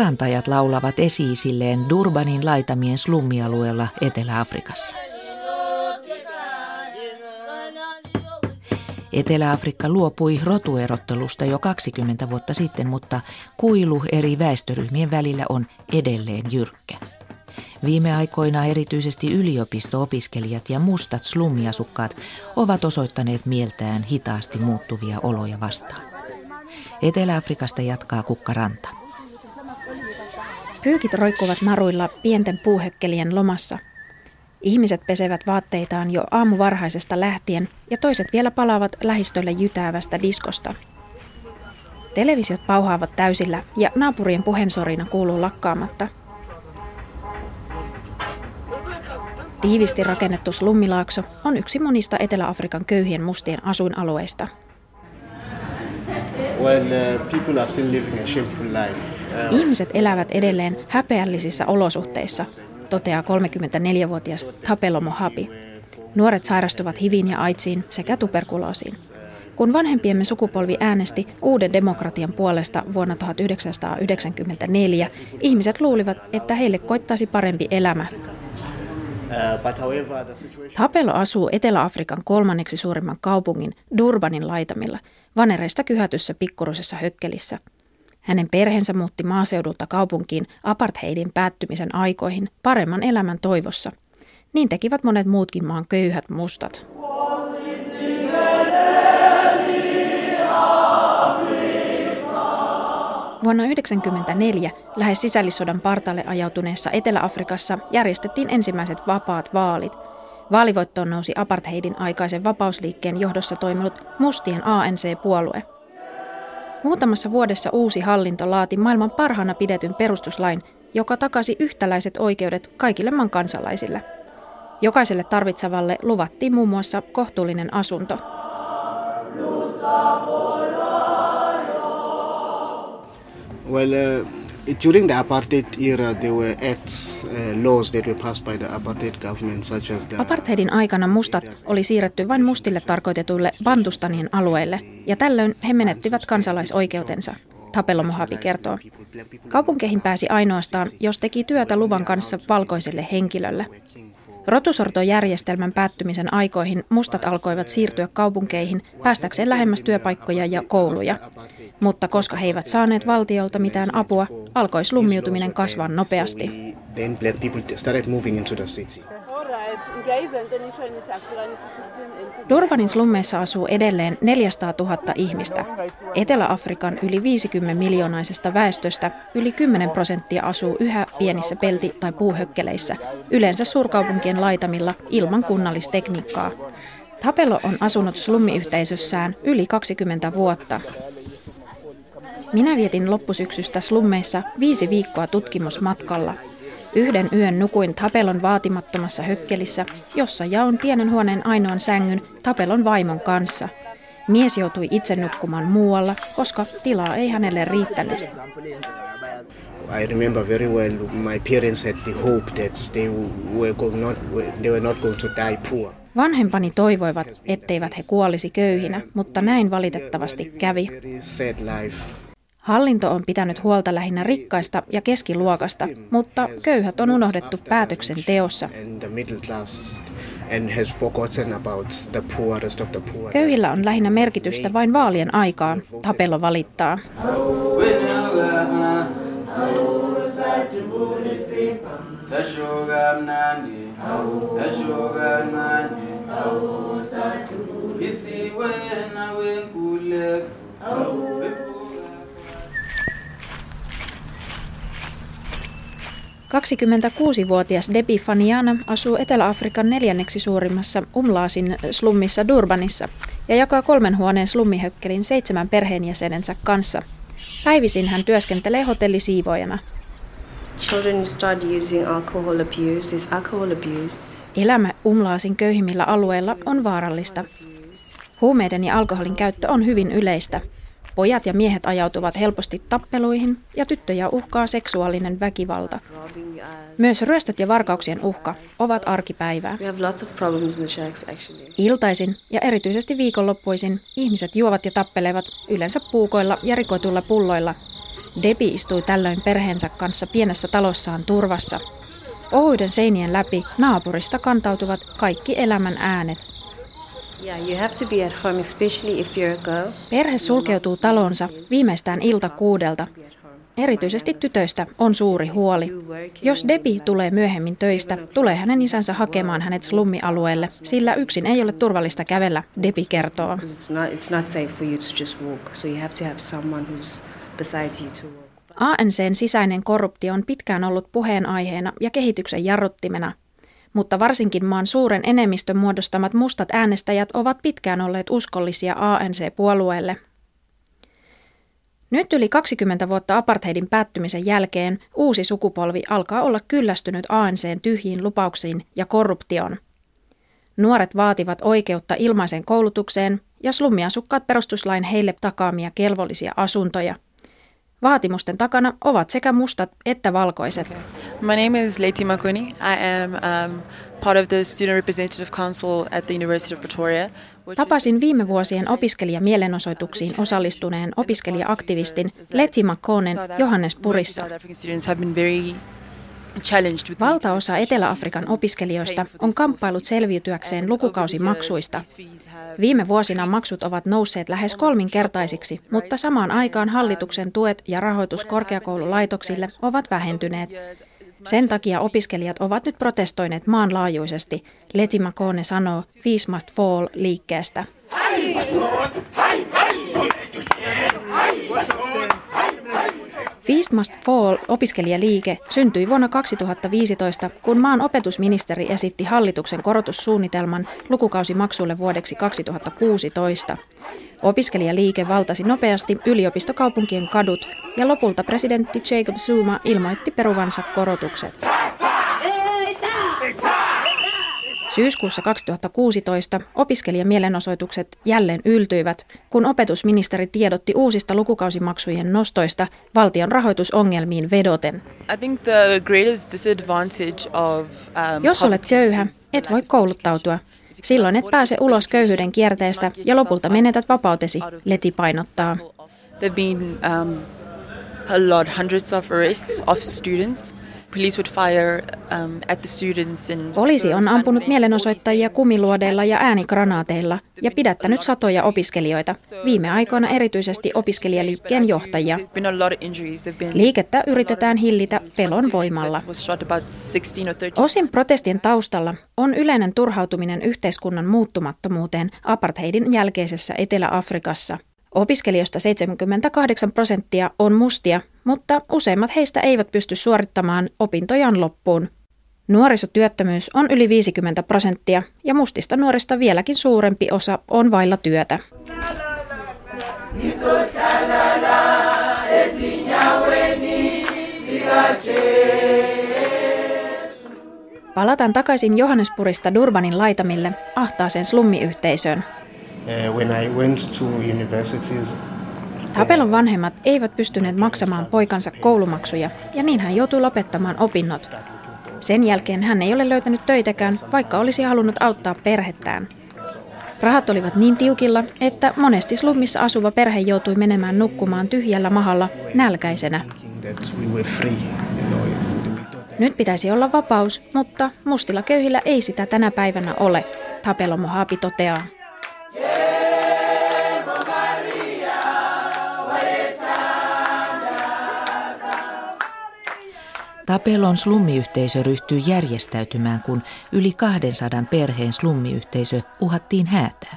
Parantajat laulavat esiisilleen Durbanin laitamien slummialueella Etelä-Afrikassa. Etelä-Afrikka luopui rotuerottelusta jo 20 vuotta sitten, mutta kuilu eri väestöryhmien välillä on edelleen jyrkkä. Viime aikoina erityisesti yliopisto-opiskelijat ja mustat slummiasukkaat ovat osoittaneet mieltään hitaasti muuttuvia oloja vastaan. Etelä-Afrikasta jatkaa Kukkaranta. Pyykit roikkuvat naruilla pienten puuhökkelien lomassa. Ihmiset pesevät vaatteitaan jo aamuvarhaisesta lähtien ja toiset vielä palaavat lähistölle jytäävästä diskosta. Televisiot pauhaavat täysillä ja naapurien puheensorina kuuluu lakkaamatta – Tiivisti rakennettu slummilaakso on yksi monista Etelä-Afrikan köyhien mustien asuinalueista. Well, uh, uh, Ihmiset elävät edelleen häpeällisissä olosuhteissa, toteaa 34-vuotias Tapelo Mohabi. Nuoret sairastuvat hiviin ja aitsiin sekä tuberkuloosiin. Kun vanhempiemme sukupolvi äänesti uuden demokratian puolesta vuonna 1994, ihmiset luulivat, että heille koittaisi parempi elämä Tapelo asuu Etelä-Afrikan kolmanneksi suurimman kaupungin Durbanin laitamilla, vanereista kyhätyssä pikkurusessa hökkelissä. Hänen perheensä muutti maaseudulta kaupunkiin apartheidin päättymisen aikoihin paremman elämän toivossa. Niin tekivät monet muutkin maan köyhät mustat. Vuonna 1994 lähes sisällissodan partaalle ajautuneessa Etelä-Afrikassa järjestettiin ensimmäiset vapaat vaalit. Vaalivoittoon nousi apartheidin aikaisen vapausliikkeen johdossa toiminut mustien ANC-puolue. Muutamassa vuodessa uusi hallinto laati maailman parhaana pidetyn perustuslain, joka takasi yhtäläiset oikeudet kaikille maan kansalaisille. Jokaiselle tarvitsevalle luvattiin muun muassa kohtuullinen asunto. Well, uh, during the apartheid era, there were acts, uh, laws that were passed by the apartheid government, such as the... Apartheidin aikana mustat oli siirretty vain mustille tarkoitetuille Bantustanien alueille, ja tällöin he menettivät kansalaisoikeutensa. Tapelo Mohabi kertoo. Kaupunkeihin pääsi ainoastaan, jos teki työtä luvan kanssa valkoiselle henkilölle. Rotusortojärjestelmän päättymisen aikoihin mustat alkoivat siirtyä kaupunkeihin päästäkseen lähemmäs työpaikkoja ja kouluja. Mutta koska he eivät saaneet valtiolta mitään apua, alkoi slummiutuminen kasvaa nopeasti. Durbanin slummeissa asuu edelleen 400 000 ihmistä. Etelä-Afrikan yli 50 miljoonaisesta väestöstä yli 10 prosenttia asuu yhä pienissä pelti- tai puuhökkeleissä, yleensä suurkaupunkien laitamilla ilman kunnallistekniikkaa. Tapelo on asunut slummiyhteisössään yli 20 vuotta. Minä vietin loppusyksystä slummeissa viisi viikkoa tutkimusmatkalla. Yhden yön nukuin Tapelon vaatimattomassa hökkelissä, jossa jaon pienen huoneen ainoan sängyn Tapelon vaimon kanssa. Mies joutui itse nukkumaan muualla, koska tilaa ei hänelle riittänyt. I remember very well my parents had the hope that they were, not, they were not going to die poor. Vanhempani toivoivat, etteivät he kuolisi köyhinä, mutta näin valitettavasti kävi. Hallinto on pitänyt huolta lähinnä rikkaista ja keskiluokasta, mutta köyhät on unohdettu päätöksenteossa. Köyhillä on lähinnä merkitystä vain vaalien aikaan, Tapelo valittaa. Nawe 26-vuotias Debi Faniana asuu Etelä-Afrikan neljänneksi suurimmassa Umlaasin slummissa Durbanissa ja jakaa kolmen huoneen slummihökkelin seitsemän perheenjäsenensä kanssa. Päivisin hän työskentelee hotellisiivoojana. Children start using alcohol abuse. Is alcohol abuse. Elämä Umlaasin köyhimmillä alueilla on vaarallista. Huumeiden ja alkoholin käyttö on hyvin yleistä. Pojat ja miehet ajautuvat helposti tappeluihin ja tyttöjä uhkaa seksuaalinen väkivalta. Myös ryöstöt ja varkauksien uhka ovat arkipäivää. Iltaisin ja erityisesti viikonloppuisin ihmiset juovat ja tappelevat yleensä puukoilla ja rikotuilla pulloilla. Debi istui tällöin perheensä kanssa pienessä talossaan turvassa. Ohuiden seinien läpi naapurista kantautuvat kaikki elämän äänet. Perhe sulkeutuu talonsa viimeistään ilta kuudelta. Erityisesti tytöistä on suuri huoli. Jos Debi tulee myöhemmin töistä, tulee hänen isänsä hakemaan hänet slummialueelle, sillä yksin ei ole turvallista kävellä, Debi kertoo. ANCn sisäinen korruptio on pitkään ollut puheenaiheena ja kehityksen jarruttimena. Mutta varsinkin maan suuren enemmistön muodostamat mustat äänestäjät ovat pitkään olleet uskollisia ANC-puolueelle. Nyt yli 20 vuotta apartheidin päättymisen jälkeen uusi sukupolvi alkaa olla kyllästynyt ANCn tyhjiin lupauksiin ja korruptioon. Nuoret vaativat oikeutta ilmaiseen koulutukseen ja slummiasukkaat perustuslain heille takaamia kelvollisia asuntoja – Vaatimusten takana ovat sekä mustat että valkoiset. Okay. My name is Leti Makuni. I am um, part of the Student Representative Council at the University of Pretoria. Tapasin viime vuosien opiskelijamielenosoituksiin osallistuneen opiskelija-aktivistin Leti Makonen Johannesburissa. Valtaosa Etelä-Afrikan opiskelijoista on kamppailut selviytyäkseen lukukausimaksuista. Viime vuosina maksut ovat nousseet lähes kolminkertaisiksi, mutta samaan aikaan hallituksen tuet ja rahoitus korkeakoululaitoksille ovat vähentyneet. Sen takia opiskelijat ovat nyt protestoineet maanlaajuisesti, Leti Makone sanoo Fees Must Fall liikkeestä. Feast Must Fall opiskelijaliike syntyi vuonna 2015, kun maan opetusministeri esitti hallituksen korotussuunnitelman lukukausimaksulle vuodeksi 2016. Opiskelijaliike valtasi nopeasti yliopistokaupunkien kadut ja lopulta presidentti Jacob Zuma ilmoitti peruvansa korotukset. Syyskuussa 2016 opiskelijamielenosoitukset jälleen yltyivät, kun opetusministeri tiedotti uusista lukukausimaksujen nostoista valtion rahoitusongelmiin vedoten. Of, um, Jos olet köyhä, et voi kouluttautua. Silloin et pääse ulos köyhyyden kierteestä ja lopulta menetät vapautesi, Leti painottaa. been, um, a lot, hundreds of arrests of students Poliisi on ampunut mielenosoittajia kumiluodeilla ja äänikranaateilla ja pidättänyt satoja opiskelijoita, viime aikoina erityisesti opiskelijaliikkeen johtajia. Liikettä yritetään hillitä pelon voimalla. Osin protestien taustalla on yleinen turhautuminen yhteiskunnan muuttumattomuuteen apartheidin jälkeisessä Etelä-Afrikassa – Opiskelijoista 78 prosenttia on mustia, mutta useimmat heistä eivät pysty suorittamaan opintojaan loppuun. Nuorisotyöttömyys on yli 50 prosenttia ja mustista nuorista vieläkin suurempi osa on vailla työtä. Palataan takaisin Johannespurista Durbanin laitamille ahtaaseen slummiyhteisöön, Uh, when I went to universities, Tapelon vanhemmat eivät pystyneet maksamaan poikansa koulumaksuja ja niin hän joutui lopettamaan opinnot. Sen jälkeen hän ei ole löytänyt töitäkään, vaikka olisi halunnut auttaa perhettään. Rahat olivat niin tiukilla, että monesti slummissa asuva perhe joutui menemään nukkumaan tyhjällä mahalla nälkäisenä. Nyt pitäisi olla vapaus, mutta mustilla köyhillä ei sitä tänä päivänä ole, Tapelo Mohabi toteaa. Tapelon slummiyhteisö ryhtyi järjestäytymään, kun yli 200 perheen slummiyhteisö uhattiin häätää.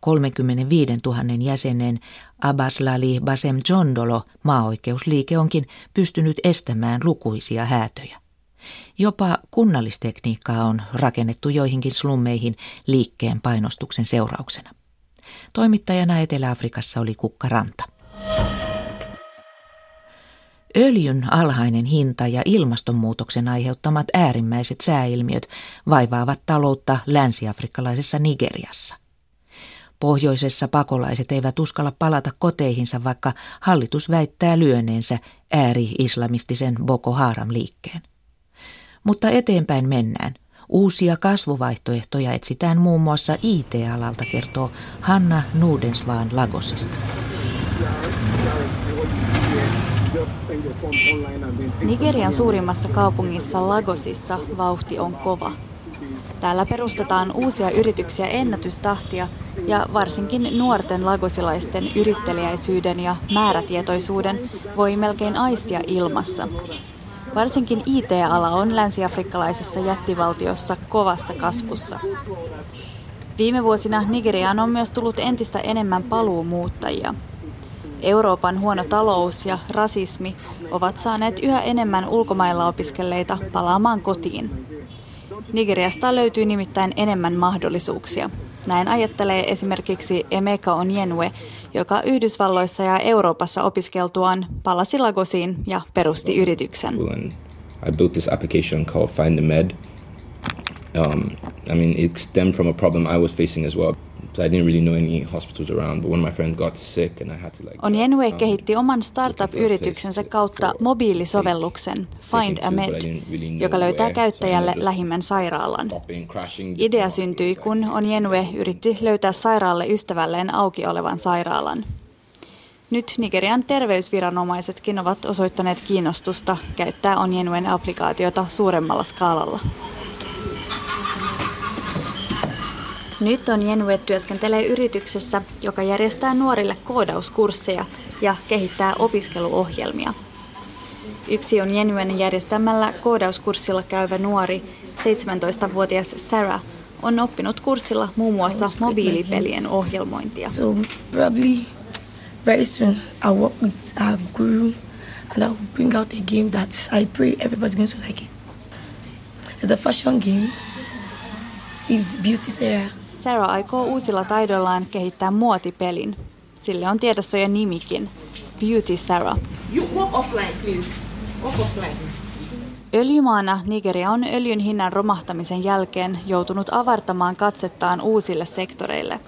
35 000 jäsenen Abaslali Basem Jondolo maaoikeusliike onkin pystynyt estämään lukuisia häätöjä. Jopa kunnallistekniikkaa on rakennettu joihinkin slummeihin liikkeen painostuksen seurauksena. Toimittajana Etelä-Afrikassa oli Kukka Ranta. Öljyn alhainen hinta ja ilmastonmuutoksen aiheuttamat äärimmäiset sääilmiöt vaivaavat taloutta länsiafrikkalaisessa Nigeriassa. Pohjoisessa pakolaiset eivät uskalla palata koteihinsa, vaikka hallitus väittää lyöneensä ääri-islamistisen Boko Haram-liikkeen. Mutta eteenpäin mennään. Uusia kasvuvaihtoehtoja etsitään muun muassa IT-alalta, kertoo Hanna Nudensvaan Lagosista. Nigerian suurimmassa kaupungissa Lagosissa vauhti on kova. Täällä perustetaan uusia yrityksiä ennätystahtia ja varsinkin nuorten lagosilaisten yrittelijäisyyden ja määrätietoisuuden voi melkein aistia ilmassa. Varsinkin IT-ala on länsiafrikkalaisessa jättivaltiossa kovassa kasvussa. Viime vuosina Nigeriaan on myös tullut entistä enemmän paluumuuttajia. Euroopan huono talous ja rasismi ovat saaneet yhä enemmän ulkomailla opiskelleita palaamaan kotiin. Nigeriasta löytyy nimittäin enemmän mahdollisuuksia. Näin ajattelee esimerkiksi Emeka Onyenwe, joka Yhdysvalloissa ja Euroopassa opiskeltuaan palasi Lagosiin ja perusti yrityksen. I built this application called Find the Med. Um, I mean, it stemmed from a problem I was facing as well. So I didn't really know any hospitals around, but when my friend got sick and I had to like... Onyenwe kehitti oman startup-yrityksensä kautta mobiilisovelluksen Find a Med, joka löytää käyttäjälle lähimmän sairaalan. Idea syntyi, kun Onyenwe yritti löytää sairaalle ystävälleen auki olevan sairaalan. Nyt Nigerian terveysviranomaisetkin ovat osoittaneet kiinnostusta käyttää Onyenwen applikaatiota suuremmalla skaalalla. Nyt on Jenue työskentelee yrityksessä, joka järjestää nuorille koodauskursseja ja kehittää opiskeluohjelmia. Yksi on Jenuen järjestämällä koodauskurssilla käyvä nuori, 17-vuotias Sarah, on oppinut kurssilla muun muassa mobiilipelien ohjelmointia. So probably very soon I'll work with our guru and I'll bring out a game that I pray everybody's going to like it. It's a fashion game. It's Beauty Sarah. Sarah aikoo uusilla taidoillaan kehittää muotipelin. Sille on tiedossa jo nimikin, Beauty Sarah. You walk offline, please. Walk offline. Öljymaana Nigeria on öljyn hinnan romahtamisen jälkeen joutunut avartamaan katsettaan uusille sektoreille.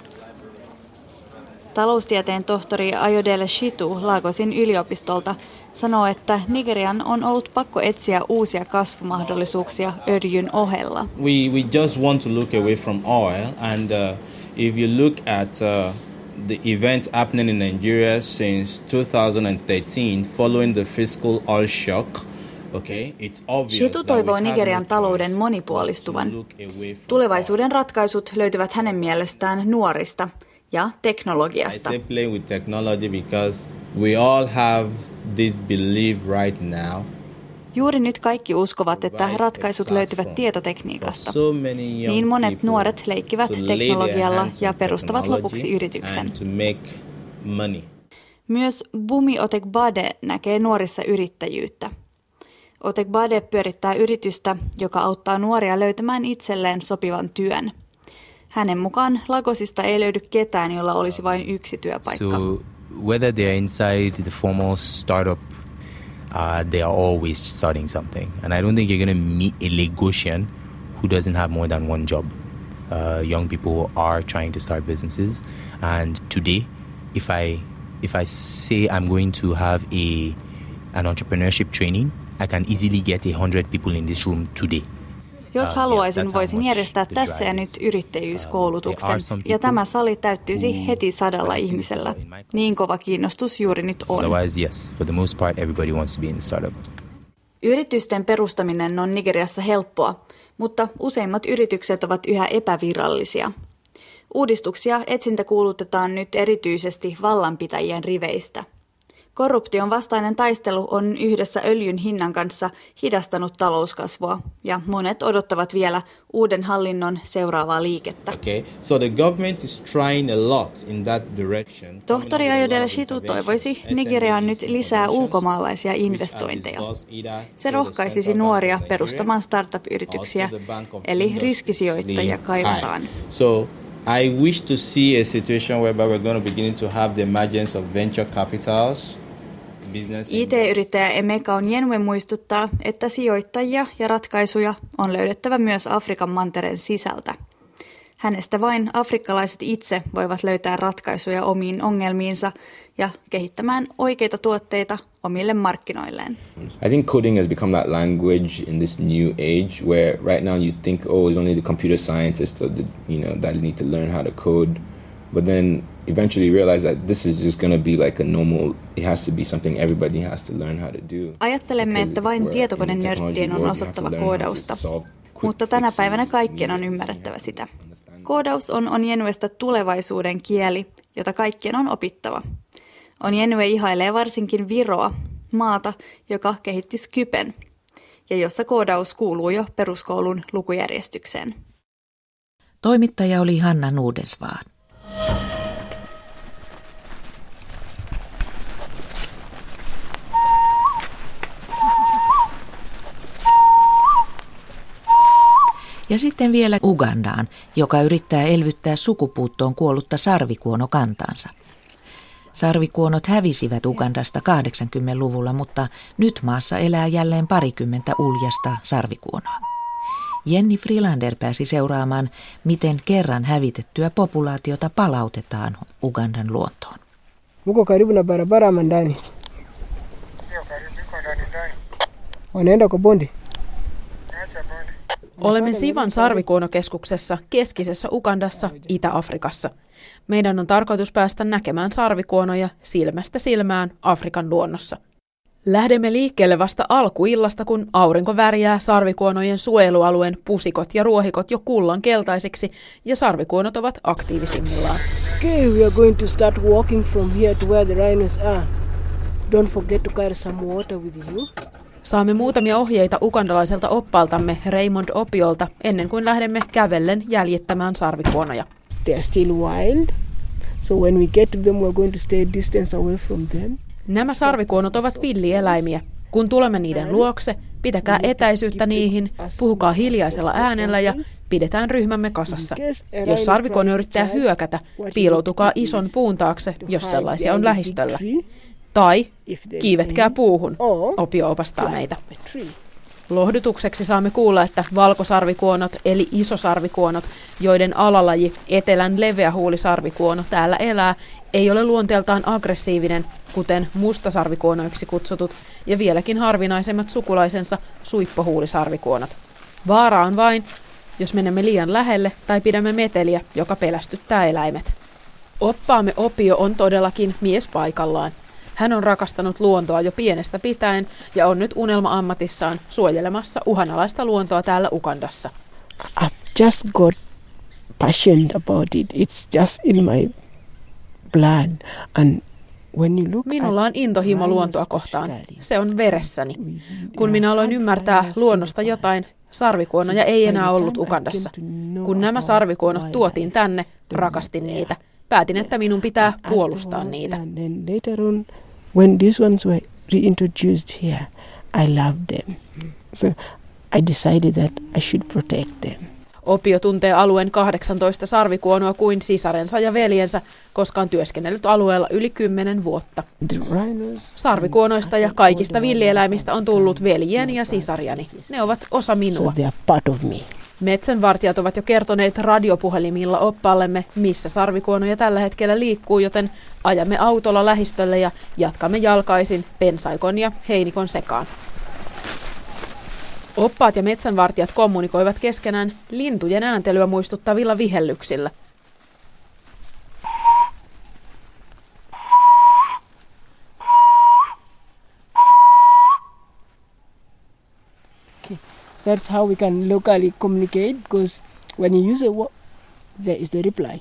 Taloustieteen tohtori Ayodele Shitu Lagosin yliopistolta sanoo, että Nigerian on ollut pakko etsiä uusia kasvumahdollisuuksia öljyn ohella. We, we just want to look away from oil and uh, if you look at uh, the events happening in Nigeria since 2013 following the fiscal oil shock, Okay, Shitu toivoo Nigerian talouden monipuolistuvan. Tulevaisuuden ratkaisut löytyvät hänen mielestään nuorista ja teknologiasta. I say play with technology because we all have this belief right now. Juuri nyt kaikki uskovat, että ratkaisut löytyvät tietotekniikasta. Niin monet nuoret leikkivät teknologialla ja perustavat lopuksi yrityksen. Myös Bumi Otekbade näkee nuorissa yrittäjyyttä. Otekbade pyörittää yritystä, joka auttaa nuoria löytämään itselleen sopivan työn. Hänen mukaan Lagosista ei löydy ketään, jolla olisi vain yksi työpaikka. So whether they're inside the formal startup, uh, they are always starting something. And I don't think you're going to meet a Lagosian who doesn't have more than one job. Uh, young people are trying to start businesses. And today, if I if I say I'm going to have a an entrepreneurship training, I can easily get a hundred people in this room today. Jos uh, haluaisin, voisin järjestää tässä ja nyt yrittäjyyskoulutuksen. Ja tämä sali täyttyisi heti sadalla ihmisellä. Niin kova kiinnostus juuri nyt on. Yritysten perustaminen on Nigeriassa helppoa, mutta useimmat yritykset ovat yhä epävirallisia. Uudistuksia etsintä kuulutetaan nyt erityisesti vallanpitäjien riveistä – Korruption vastainen taistelu on yhdessä öljyn hinnan kanssa hidastanut talouskasvua ja monet odottavat vielä uuden hallinnon seuraavaa liikettä. Okay. So the government is trying a lot in that direction. Tohtori Ayodele Shitu toivoisi Nigeriaan nyt lisää ulkomaalaisia investointeja. Se rohkaisisi nuoria perustamaan startup-yrityksiä, eli riskisijoittajia kaivataan. So I wish to see a situation whereby we're going to begin to have the emergence of venture capitals IT-yrittäjä Emeka Onyenwe muistuttaa, että sijoittajia ja ratkaisuja on löydettävä myös Afrikan mantereen sisältä. Hänestä vain afrikkalaiset itse voivat löytää ratkaisuja omiin ongelmiinsa ja kehittämään oikeita tuotteita omille markkinoilleen. I think coding has become that language in this new age where right now you think oh it's only the computer scientists or the, you know that need to learn how to code but then eventually realized that this is just going to be like a normal it has to be something everybody has to learn how to do. Ajattelemme, että vain tietokonenörttien on osattava koodausta, mutta tänä päivänä kaikkien on ymmärrettävä sitä. Koodaus on Onjenuesta tulevaisuuden kieli, jota kaikkien on opittava. Onjenue ihailee varsinkin Viroa, maata, joka kehitti Skypen, ja jossa koodaus kuuluu jo peruskoulun lukujärjestykseen. Toimittaja oli Hanna Nudensvaan. Ja sitten vielä Ugandaan, joka yrittää elvyttää sukupuuttoon kuollutta sarvikuonokantaansa. Sarvikuonot hävisivät Ugandasta 80-luvulla, mutta nyt maassa elää jälleen parikymmentä uljasta sarvikuonoa. Jenni Freelander pääsi seuraamaan, miten kerran hävitettyä populaatiota palautetaan Ugandan luontoon. Muko karibu na barabara mandani. Wanaenda kwa bondi. Olemme Sivan sarvikuonokeskuksessa keskisessä Ugandassa, Itä-Afrikassa. Meidän on tarkoitus päästä näkemään sarvikuonoja silmästä silmään Afrikan luonnossa. Lähdemme liikkeelle vasta alkuillasta, kun aurinko värjää sarvikuonojen suojelualueen pusikot ja ruohikot jo kullan keltaisiksi ja sarvikuonot ovat aktiivisimmillaan. Okay, we are going to start walking from here to where the rhinos are. Don't forget to carry some water with you. Saamme muutamia ohjeita ukandalaiselta oppaltamme Raymond Opiolta ennen kuin lähdemme kävellen jäljittämään sarvikuonoja. They are still wild, so when we get to them we're going to stay distance away from them. Nämä sarvikuonot ovat villieläimiä. Kun tulemme niiden luokse, pitäkää etäisyyttä niihin, puhukaa hiljaisella äänellä ja pidetään ryhmämme kasassa. Jos sarvikuono yrittää hyökätä, piiloutukaa ison puun taakse, jos sellaisia on lähistöllä. Tai kiivetkää puuhun, opio opastaa meitä. Lohdutukseksi saamme kuulla, että valkosarvikuonot eli isosarvikuonot, joiden alalaji etelän leveähuulisarvikuono täällä elää, ei ole luonteeltaan aggressiivinen, kuten mustasarvikuonoiksi kutsutut ja vieläkin harvinaisemmat sukulaisensa suippohuulisarvikuonot. Vaara on vain, jos menemme liian lähelle tai pidämme meteliä, joka pelästyttää eläimet. Oppaamme Opio on todellakin mies paikallaan. Hän on rakastanut luontoa jo pienestä pitäen ja on nyt unelma-ammatissaan suojelemassa uhanalaista luontoa täällä Ukandassa. I've just got passionate about it. It's just in my blood. And Minulla on intohimo luontoa kohtaan. Se on veressäni. Kun minä aloin ymmärtää luonnosta jotain, sarvikuonoja ei enää ollut Ukandassa. Kun nämä sarvikuonot tuotiin tänne, rakastin niitä. Päätin, että minun pitää puolustaa niitä. When these ones were reintroduced here, I loved them. So I decided that I should protect them. Opio tuntee alueen 18 sarvikuonoa kuin sisarensa ja veljensä, koska on työskennellyt alueella yli 10 vuotta. Sarvikuonoista ja kaikista villieläimistä on tullut veljieni ja sisariani. Ne ovat osa minua. Metsänvartijat ovat jo kertoneet radiopuhelimilla oppaallemme, missä sarvikuonoja tällä hetkellä liikkuu, joten ajamme autolla lähistölle ja jatkamme jalkaisin pensaikon ja heinikon sekaan. Oppaat ja metsänvartijat kommunikoivat keskenään lintujen ääntelyä muistuttavilla vihellyksillä. That's how we can locally communicate because when you use a word, there is the reply.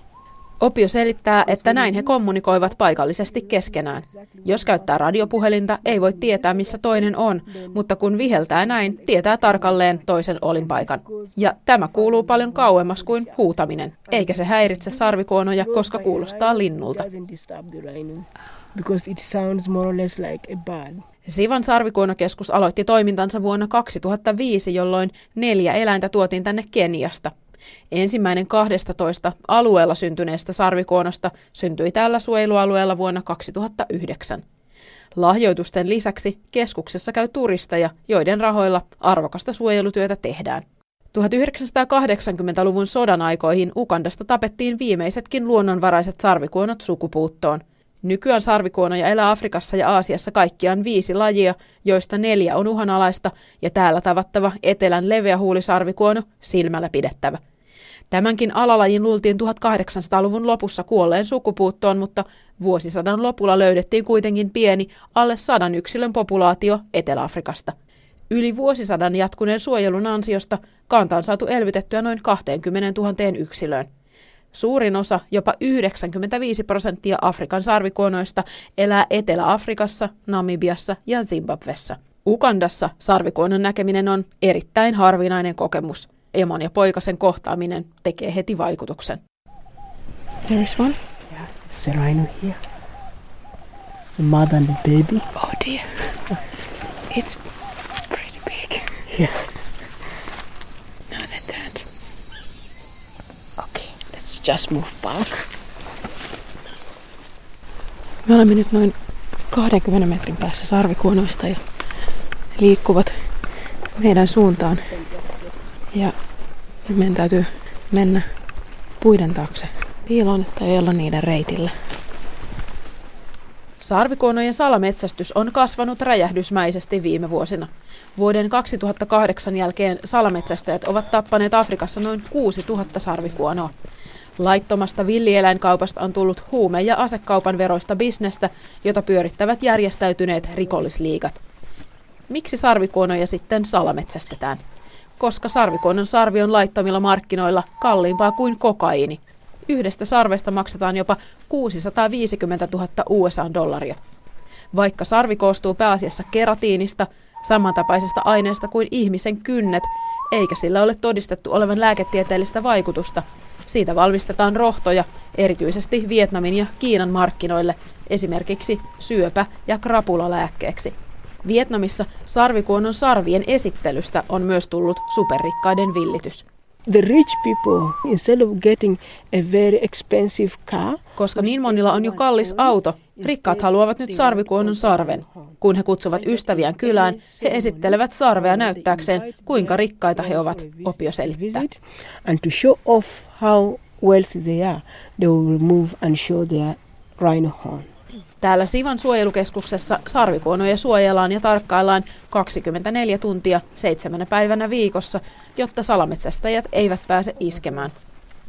Opio selittää, että näin he kommunikoivat paikallisesti keskenään. Jos käyttää radiopuhelinta, ei voi tietää, missä toinen on, mutta kun viheltää näin, tietää tarkalleen toisen olinpaikan. Ja tämä kuuluu paljon kauemmas kuin huutaminen, eikä se häiritse sarvikuonoja, koska kuulostaa linnulta. Sivan sarvikuonokeskus aloitti toimintansa vuonna 2005, jolloin neljä eläintä tuotiin tänne Keniasta. Ensimmäinen 12 alueella syntyneestä sarvikuonosta syntyi tällä suojelualueella vuonna 2009. Lahjoitusten lisäksi keskuksessa käy turisteja, joiden rahoilla arvokasta suojelutyötä tehdään. 1980-luvun sodan aikoihin Ukandasta tapettiin viimeisetkin luonnonvaraiset sarvikuonot sukupuuttoon. Nykyään sarvikuonoja elää Afrikassa ja Aasiassa kaikkiaan viisi lajia, joista neljä on uhanalaista ja täällä tavattava etelän leveä huulisarvikuono silmällä pidettävä. Tämänkin alalajin luultiin 1800-luvun lopussa kuolleen sukupuuttoon, mutta vuosisadan lopulla löydettiin kuitenkin pieni, alle sadan yksilön populaatio Etelä-Afrikasta. Yli vuosisadan jatkuneen suojelun ansiosta kanta on saatu elvytettyä noin 20 000 yksilöön. Suurin osa, jopa 95 prosenttia Afrikan sarvikuonoista, elää Etelä-Afrikassa, Namibiassa ja Zimbabwessa. Ugandassa sarvikuonon näkeminen on erittäin harvinainen kokemus. Emon ja poikasen kohtaaminen tekee heti vaikutuksen. There is one. Yeah, it's a rhino here. The mother and the baby. Oh dear. It's pretty big. Yeah. Now let's just move back. Me olemme nyt noin 20 metrin päässä sarvikuonoista ja liikkuvat meidän suuntaan. Ja meidän täytyy mennä puiden taakse piiloon, että ei olla niiden reitillä. Sarvikuonojen salametsästys on kasvanut räjähdysmäisesti viime vuosina. Vuoden 2008 jälkeen salametsästäjät ovat tappaneet Afrikassa noin 6000 sarvikuonoa. Laittomasta villieläinkaupasta on tullut huume- ja asekaupan veroista bisnestä, jota pyörittävät järjestäytyneet rikollisliigat. Miksi sarvikuonoja sitten salametsästetään? Koska sarvikuonon sarvi on laittomilla markkinoilla kalliimpaa kuin kokaiini. Yhdestä sarvesta maksetaan jopa 650 000 USA-dollaria. Vaikka sarvi koostuu pääasiassa keratiinista, samantapaisesta aineesta kuin ihmisen kynnet, eikä sillä ole todistettu olevan lääketieteellistä vaikutusta, siitä valmistetaan rohtoja, erityisesti Vietnamin ja Kiinan markkinoille, esimerkiksi syöpä- ja krapulalääkkeeksi. Vietnamissa sarvikuonon sarvien esittelystä on myös tullut superrikkaiden villitys. The rich people, instead of getting a very expensive car, Koska niin monilla on jo kallis auto, rikkaat haluavat nyt sarvikuonon sarven. Kun he kutsuvat ystäviään kylään, he esittelevät sarvea näyttääkseen, kuinka rikkaita he ovat, Opio selittää. and to show off how wealthy they are, they will move and show their rhino horn. Täällä Sivan suojelukeskuksessa sarvikuonoja suojellaan ja tarkkaillaan 24 tuntia seitsemänä päivänä viikossa, jotta salametsästäjät eivät pääse iskemään.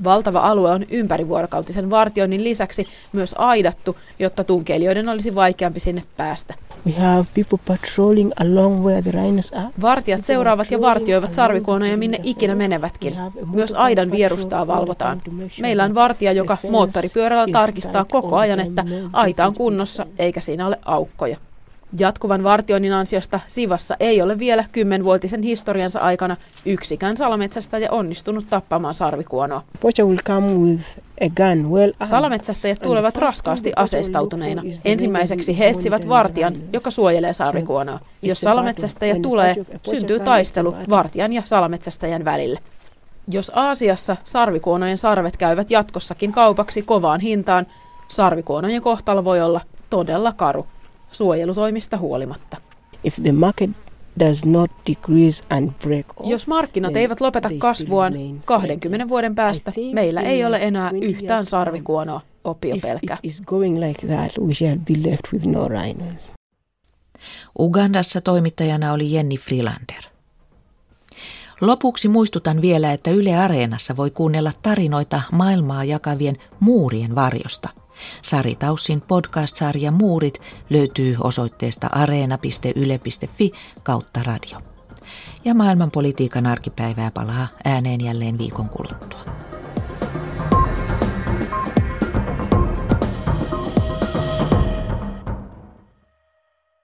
Valtava alue on ympärivuorokautisen vartioinnin lisäksi myös aidattu, jotta tunkeilijoiden olisi vaikeampi sinne päästä. We have people patrolling along where the rhinos are. Vartijat seuraavat ja vartioivat sarvikuonoja minne ikinä menevätkin. Myös aidan vierustaa valvotaan. Meillä on vartija, joka moottoripyörällä tarkistaa koko ajan, että aita on kunnossa eikä siinä ole aukkoja. Jatkuvan vartioinnin ansiosta Sivassa ei ole vielä kymmenvuotisen historiansa aikana yksikään salametsästäjä onnistunut tappamaan sarvikuonoa. Salametsästäjät tulevat raskaasti aseistautuneina. Ensimmäiseksi he etsivät vartijan, joka suojelee sarvikuonoa. Jos salametsästäjä tulee, syntyy taistelu vartijan ja salametsästäjän välille. Jos Aasiassa sarvikuonojen sarvet käyvät jatkossakin kaupaksi kovaan hintaan, sarvikuonojen kohtalo voi olla todella karu suojelutoimista huolimatta. If the market does not decrease and break off, Jos markkinat eivät lopeta kasvuaan, remain 20 vuoden päästä meillä ei ole enää 20 yhtään sarvikuonoa, Opio If pelkää. it is going like that, we shall be left with no rhinos. Ugandassa toimittajana oli Jenni Frilander. Lopuksi muistutan vielä, että Yle Areenassa voi kuunnella tarinoita maailmaa jakavien muurien varjosta. Sari Taussin podcast-sarja Muurit löytyy osoitteesta areena.yle.fi kautta radio. Ja maailmanpolitiikan arkipäivää palaa ääneen jälleen viikon kuluttua.